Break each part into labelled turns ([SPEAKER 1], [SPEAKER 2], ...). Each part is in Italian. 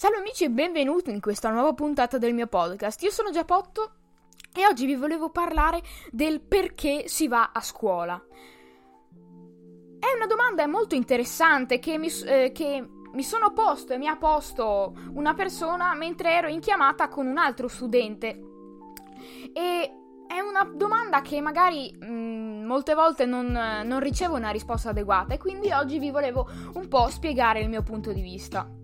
[SPEAKER 1] Salve amici e benvenuti in questa nuova puntata del mio podcast. Io sono Giapotto e oggi vi volevo parlare del perché si va a scuola. È una domanda molto interessante che mi, eh, che mi sono posto e mi ha posto una persona mentre ero in chiamata con un altro studente. E è una domanda che magari mh, mm, molte volte non, non ricevo una risposta adeguata e quindi oggi vi volevo un po' spiegare il mio punto di vista.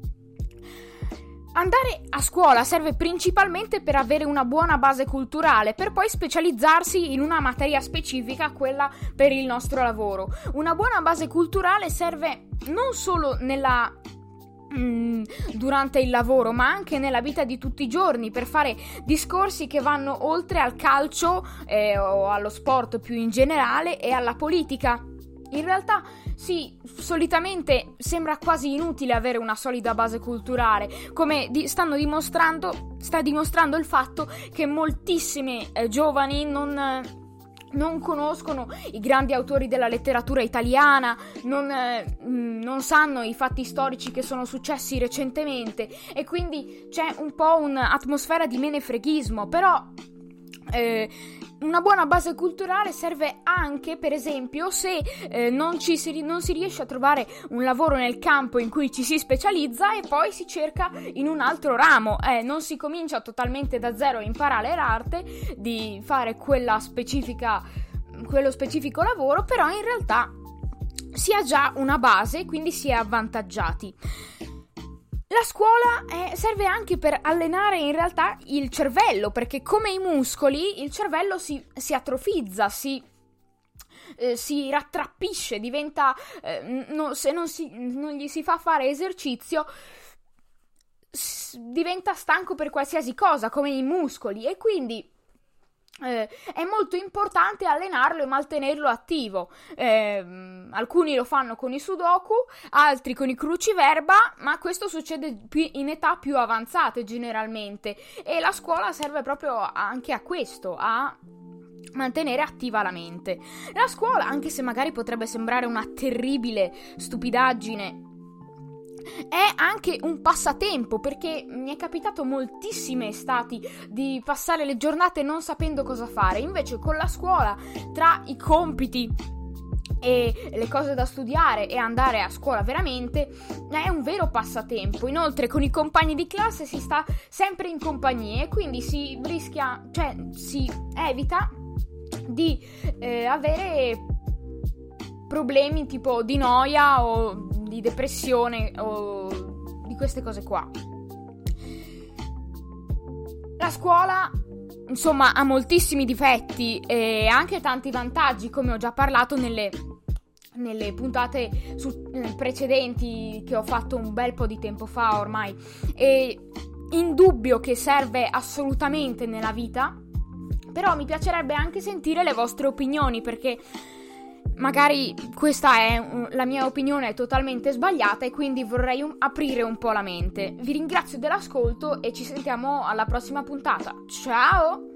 [SPEAKER 1] Andare a scuola serve principalmente per avere una buona base culturale, per poi specializzarsi in una materia specifica, quella per il nostro lavoro. Una buona base culturale serve non solo nella mm, durante il lavoro, ma anche nella vita di tutti i giorni per fare discorsi che vanno oltre al calcio eh, o allo sport più in generale e alla politica. In realtà, sì, solitamente sembra quasi inutile avere una solida base culturale, come di- stanno dimostrando, sta dimostrando il fatto che moltissimi eh, giovani non... Eh, non conoscono i grandi autori della letteratura italiana, non, eh, non, sanno i fatti storici che sono successi recentemente e quindi c'è un po' un'atmosfera di menefreghismo, però eh, una buona base culturale serve anche, per esempio, se eh, non, si, non, si, riesce a trovare un lavoro nel campo in cui ci si specializza e poi si cerca in un altro ramo. Eh, non si comincia totalmente da zero a imparare l'arte di fare quella specifica, quello specifico lavoro, però in realtà si ha già una base, quindi si è avvantaggiati. La scuola eh, serve anche per allenare in realtà il cervello, perché come i muscoli il cervello si, si atrofizza, si, eh, si rattrappisce, diventa... Eh, no, se non, si, non gli si fa fare esercizio s- diventa stanco per qualsiasi cosa, come i muscoli, e quindi eh, è molto importante allenarlo e mantenerlo attivo. Eh, alcuni lo fanno con i sudoku, altri con i cruciverba, ma questo succede in età più avanzate generalmente e la scuola serve proprio anche a questo, a mantenere attiva la mente. La scuola, anche se magari potrebbe sembrare una terribile stupidaggine è anche un passatempo perché mi è capitato moltissime estati di passare le giornate non sapendo cosa fare. Invece con la scuola, tra i compiti e le cose da studiare e andare a scuola veramente è un vero passatempo. Inoltre con i compagni di classe si sta sempre in compagnia e quindi si rischia, cioè si evita di eh, avere problemi tipo di noia o di depressione o di queste cose qua. La scuola, insomma, ha moltissimi difetti e anche tanti vantaggi, come ho già parlato nelle, nelle puntate su, eh, precedenti che ho fatto un bel po' di tempo fa ormai. E indubbio che serve assolutamente nella vita. Però mi piacerebbe anche sentire le vostre opinioni perché magari questa è la mia opinione totalmente sbagliata e quindi vorrei un, aprire un po' la mente. Vi ringrazio dell'ascolto e ci sentiamo alla prossima puntata. Ciao!